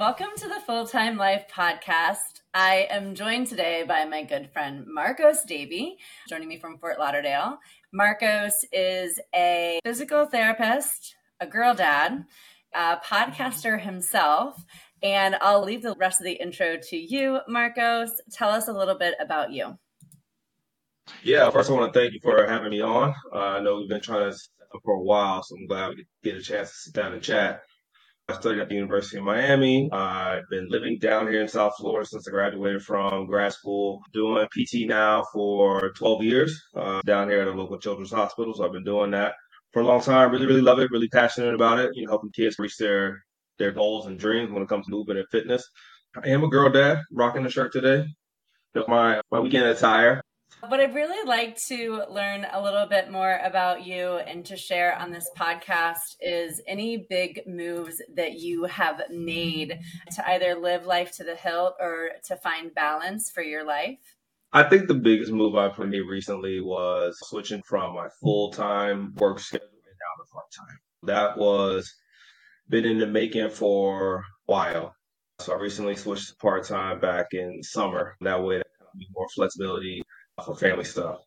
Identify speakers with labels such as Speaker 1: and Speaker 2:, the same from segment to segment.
Speaker 1: Welcome to the Full Time Life podcast. I am joined today by my good friend Marcos Davy, joining me from Fort Lauderdale. Marcos is a physical therapist, a girl dad, a podcaster himself, and I'll leave the rest of the intro to you, Marcos. Tell us a little bit about you.
Speaker 2: Yeah, first I want to thank you for having me on. Uh, I know we've been trying to for a while, so I'm glad we get a chance to sit down and chat. I studied at the University of Miami. I've been living down here in South Florida since I graduated from grad school. Doing PT now for 12 years uh, down here at a local children's hospital. So I've been doing that for a long time. Really, really love it. Really passionate about it. You know, helping kids reach their their goals and dreams when it comes to movement and fitness. I am a girl dad, rocking the shirt today. My my weekend attire.
Speaker 1: But I'd really like to learn a little bit more about you and to share on this podcast is any big moves that you have made to either live life to the hilt or to find balance for your life?
Speaker 2: I think the biggest move I've made recently was switching from my full time work schedule down to part time. That was been in the making for a while. So I recently switched to part time back in summer. That way, more flexibility for family stuff.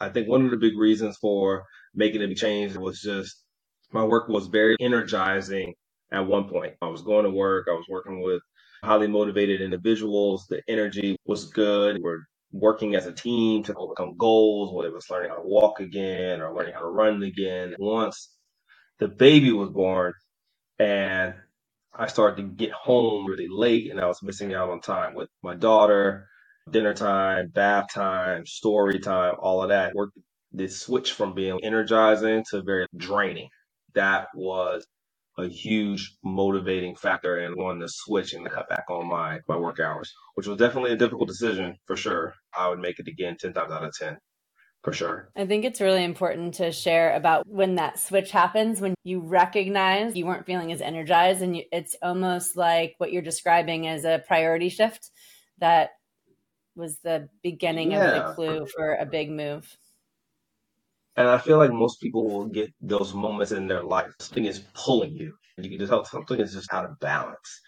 Speaker 2: I think one of the big reasons for making a change was just my work was very energizing at one point. I was going to work, I was working with highly motivated individuals. The energy was good. We're working as a team to overcome goals, whether it was learning how to walk again or learning how to run again. Once the baby was born and I started to get home really late and I was missing out on time with my daughter dinner time, bath time, story time, all of that. Work this switch from being energizing to very draining. That was a huge motivating factor and wanting to switch and to cut back on my, my work hours, which was definitely a difficult decision for sure. I would make it again 10 times out of 10 for sure.
Speaker 1: I think it's really important to share about when that switch happens, when you recognize you weren't feeling as energized, and you, it's almost like what you're describing as a priority shift that was the beginning yeah. of the clue for a big move.
Speaker 2: And I feel like most people will get those moments in their life. Something is pulling you. You can just tell something is just out of balance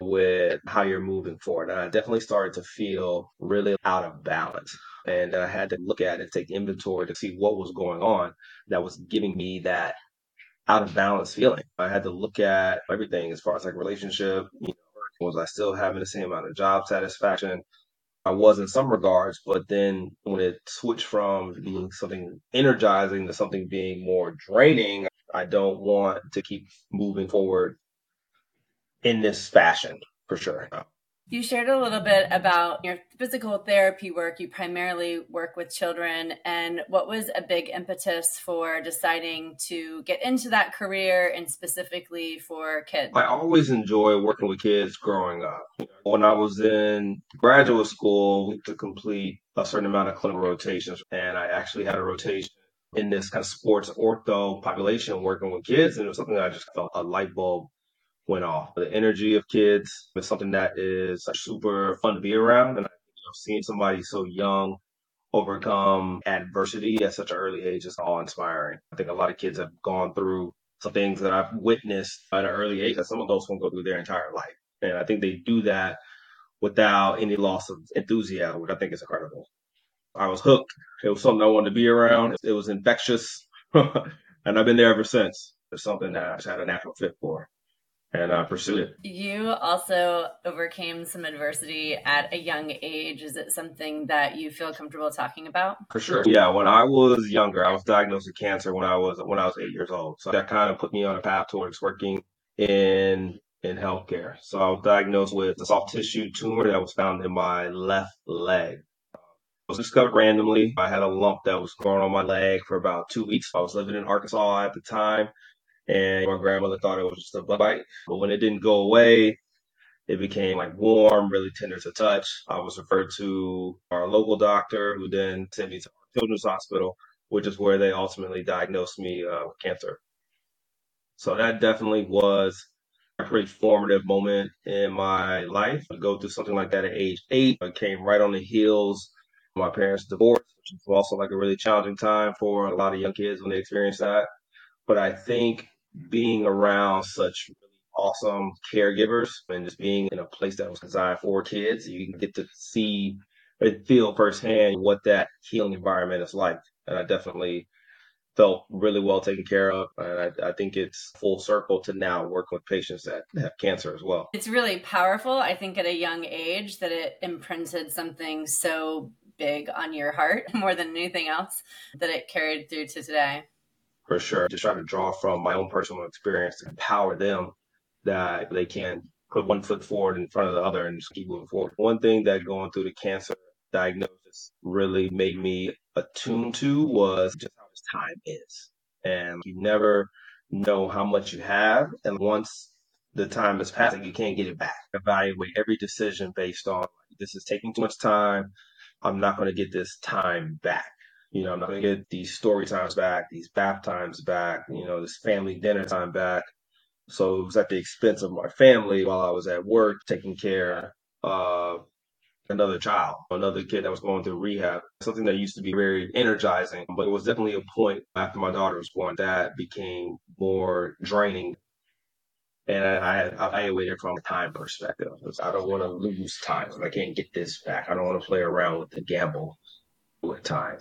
Speaker 2: with how you're moving forward. And I definitely started to feel really out of balance. And I had to look at it, take inventory to see what was going on that was giving me that out of balance feeling. I had to look at everything as far as like relationship, you know, was I still having the same amount of job satisfaction? I was in some regards, but then when it switched from being something energizing to something being more draining, I don't want to keep moving forward in this fashion for sure.
Speaker 1: You shared a little bit about your physical therapy work. You primarily work with children, and what was a big impetus for deciding to get into that career and specifically for kids?
Speaker 2: I always enjoy working with kids growing up. When I was in graduate school, to complete a certain amount of clinical rotations, and I actually had a rotation in this kind of sports ortho population working with kids, and it was something that I just felt a light bulb went off. The energy of kids is something that is super fun to be around. And you know, seeing somebody so young overcome adversity at such an early age is awe inspiring. I think a lot of kids have gone through some things that I've witnessed at an early age that some of those won't go through their entire life. And I think they do that without any loss of enthusiasm, which I think is incredible. I was hooked. It was something I wanted to be around. It was infectious. and I've been there ever since. It's something that I just had a natural fit for and uh, pursue it.
Speaker 1: You also overcame some adversity at a young age. Is it something that you feel comfortable talking about?
Speaker 2: For sure. Yeah, when I was younger, I was diagnosed with cancer when I was when I was eight years old. So that kind of put me on a path towards working in in healthcare. So I was diagnosed with a soft tissue tumor that was found in my left leg. It was discovered randomly. I had a lump that was growing on my leg for about two weeks. I was living in Arkansas at the time and my grandmother thought it was just a bug bite. But when it didn't go away, it became like warm, really tender to touch. I was referred to our local doctor, who then sent me to children's hospital, which is where they ultimately diagnosed me uh, with cancer. So that definitely was a pretty formative moment in my life. To go through something like that at age eight, I came right on the heels of my parents' divorce, which was also like a really challenging time for a lot of young kids when they experience that. But I think being around such awesome caregivers and just being in a place that was designed for kids. You can get to see and feel firsthand what that healing environment is like. And I definitely felt really well taken care of. And I, I, think it's full circle to now work with patients that have cancer as well.
Speaker 1: It's really powerful. I think at a young age that it imprinted something so big on your heart more than anything else that it carried through to today.
Speaker 2: For sure. Just trying to draw from my own personal experience to empower them that they can put one foot forward in front of the other and just keep moving forward. One thing that going through the cancer diagnosis really made me attuned to was just how much time is. And you never know how much you have. And once the time is passing, you can't get it back. Evaluate every decision based on this is taking too much time. I'm not going to get this time back. You know, I'm not to get these story times back, these bath times back, you know, this family dinner time back. So it was at the expense of my family while I was at work taking care of another child, another kid that was going through rehab, something that used to be very energizing. But it was definitely a point after my daughter was born that became more draining. And I, I evaluated from a time perspective. I don't want to lose time. I can't get this back. I don't want to play around with the gamble with time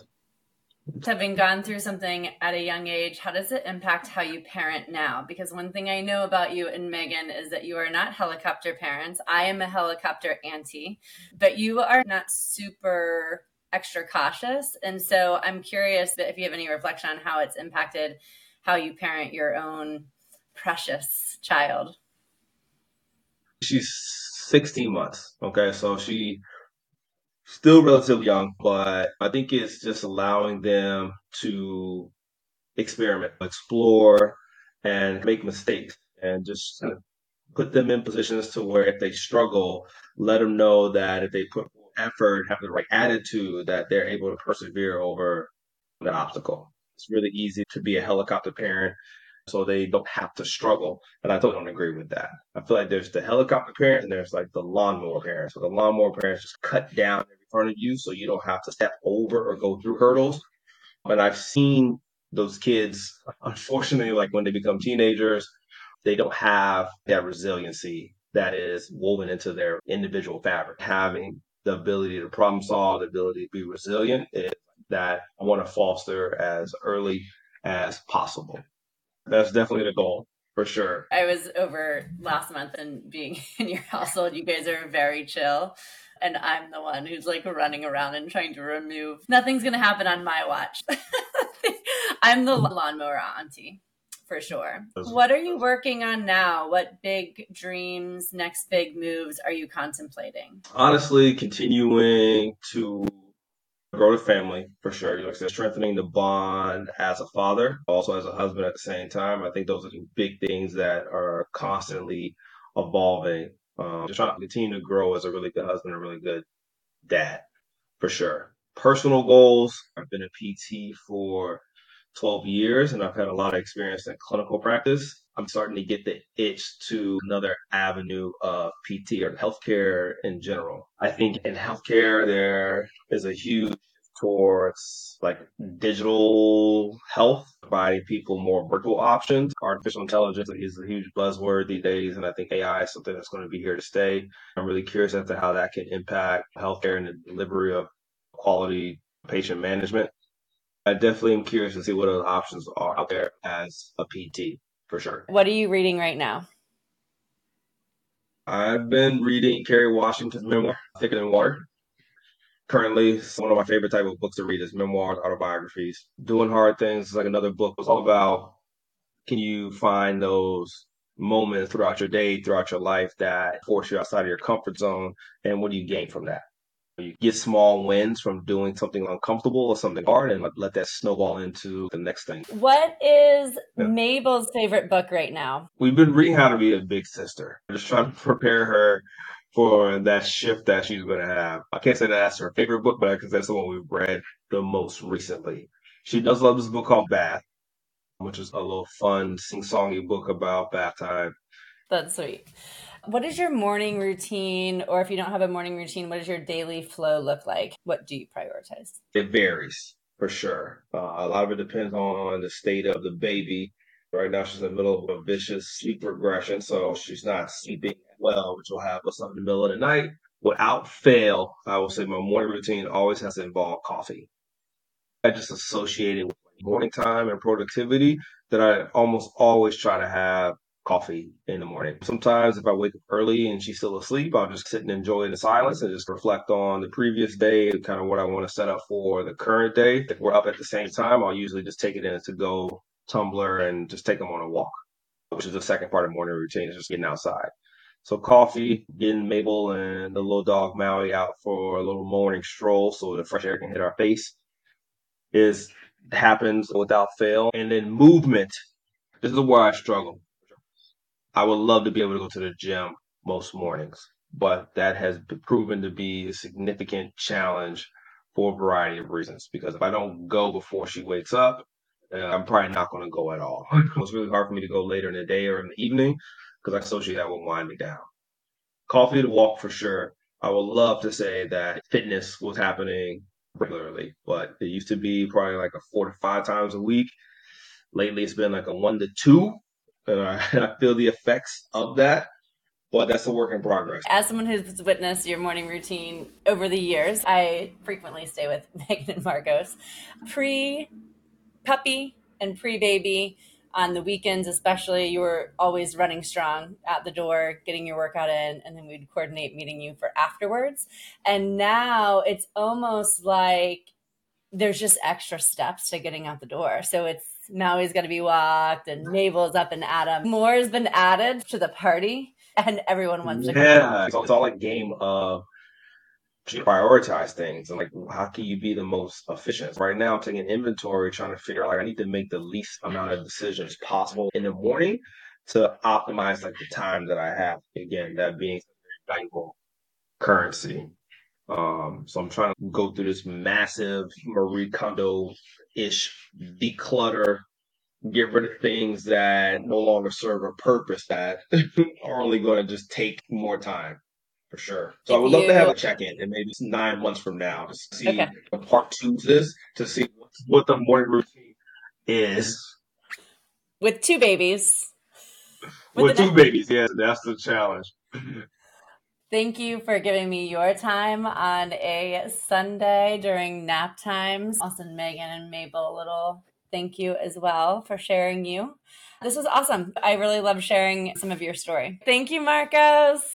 Speaker 1: having gone through something at a young age, how does it impact how you parent now? Because one thing I know about you and Megan is that you are not helicopter parents. I am a helicopter auntie, but you are not super extra cautious. And so I'm curious if you have any reflection on how it's impacted how you parent your own precious child.
Speaker 2: She's 16 months. Okay. So she still relatively young, but I think it's just allowing them to experiment, explore, and make mistakes, and just put them in positions to where if they struggle, let them know that if they put effort, have the right attitude, that they're able to persevere over the obstacle. It's really easy to be a helicopter parent so they don't have to struggle. And I totally don't agree with that. I feel like there's the helicopter parents and there's like the lawnmower parents. So the lawnmower parents just cut down in front of you so you don't have to step over or go through hurdles. But I've seen those kids, unfortunately, like when they become teenagers, they don't have that resiliency that is woven into their individual fabric. Having the ability to problem solve, the ability to be resilient is that I want to foster as early as possible. That's definitely the goal for sure.
Speaker 1: I was over last month and being in your household, you guys are very chill. And I'm the one who's like running around and trying to remove. Nothing's going to happen on my watch. I'm the mm-hmm. lawnmower auntie for sure. What are you working on now? What big dreams, next big moves are you contemplating?
Speaker 2: Honestly, continuing to grow the family for sure. You're like strengthening the bond as a father, also as a husband at the same time. I think those are the big things that are constantly evolving. Um, just trying to continue to grow as a really good husband, a really good dad, for sure. Personal goals. I've been a PT for 12 years and I've had a lot of experience in clinical practice. I'm starting to get the itch to another avenue of PT or healthcare in general. I think in healthcare, there is a huge towards like digital health, providing people more virtual options. Artificial intelligence is a huge buzzword these days, and I think AI is something that's going to be here to stay. I'm really curious as to how that can impact healthcare and the delivery of quality patient management. I definitely am curious to see what other options are out there as a PT for sure.
Speaker 1: What are you reading right now?
Speaker 2: I've been reading Kerry Washington's memoir, Thicker Than Water. Currently, one of my favorite type of books to read is memoirs, autobiographies. Doing Hard Things is like another book. It's all about can you find those moments throughout your day, throughout your life that force you outside of your comfort zone, and what do you gain from that? You get small wins from doing something uncomfortable or something hard and let that snowball into the next thing.
Speaker 1: What is yeah. Mabel's favorite book right now?
Speaker 2: We've been reading How to Be a Big Sister. Just trying to prepare her for that shift that she's going to have. I can't say that that's her favorite book, but because that's the one we've read the most recently. She does love this book called Bath, which is a little fun, sing-songy book about bath time.
Speaker 1: That's sweet. What is your morning routine, or if you don't have a morning routine, what does your daily flow look like? What do you prioritize?
Speaker 2: It varies for sure. Uh, a lot of it depends on the state of the baby Right now, she's in the middle of a vicious sleep regression, so she's not sleeping well, which will have us up in the middle of the night. Without fail, I will say my morning routine always has to involve coffee. I just associate it with morning time and productivity that I almost always try to have coffee in the morning. Sometimes if I wake up early and she's still asleep, I'll just sit and enjoy the silence and just reflect on the previous day and kind of what I want to set up for the current day. If we're up at the same time, I'll usually just take it in a to go tumbler and just take them on a walk, which is the second part of morning routine is just getting outside. So coffee, getting Mabel and the little dog Maui out for a little morning stroll so the fresh air can hit our face is happens without fail. And then movement. This is where I struggle. I would love to be able to go to the gym most mornings, but that has proven to be a significant challenge for a variety of reasons. Because if I don't go before she wakes up, uh, I'm probably not going to go at all. it's really hard for me to go later in the day or in the evening because I associate that will wind me down. Coffee to walk for sure. I would love to say that fitness was happening regularly, but it used to be probably like a four to five times a week. Lately, it's been like a one to two, and I, I feel the effects of that but that's a work in progress.
Speaker 1: As someone who's witnessed your morning routine over the years, I frequently stay with Megan and Marcos. Pre puppy and pre baby, on the weekends, especially, you were always running strong at the door, getting your workout in, and then we'd coordinate meeting you for afterwards. And now it's almost like there's just extra steps to getting out the door. So it's Maui's got to be walked, and Mabel's up and Adam. More has been added to the party, and everyone wants to.
Speaker 2: Yeah, so it's all like game of to prioritize things and like how can you be the most efficient right now i'm taking inventory trying to figure out like i need to make the least amount of decisions possible in the morning to optimize like the time that i have again that being valuable currency um so i'm trying to go through this massive marie kondo ish declutter get rid of things that no longer serve a purpose that are only going to just take more time for sure. So if I would love you... to have a check in and maybe nine months from now to see okay. part two is, to see what the morning routine is.
Speaker 1: With two babies.
Speaker 2: With, With two babies, yeah, that's the challenge.
Speaker 1: Thank you for giving me your time on a Sunday during nap times. Also, Megan and Mabel, a little thank you as well for sharing you. This was awesome. I really love sharing some of your story. Thank you, Marcos.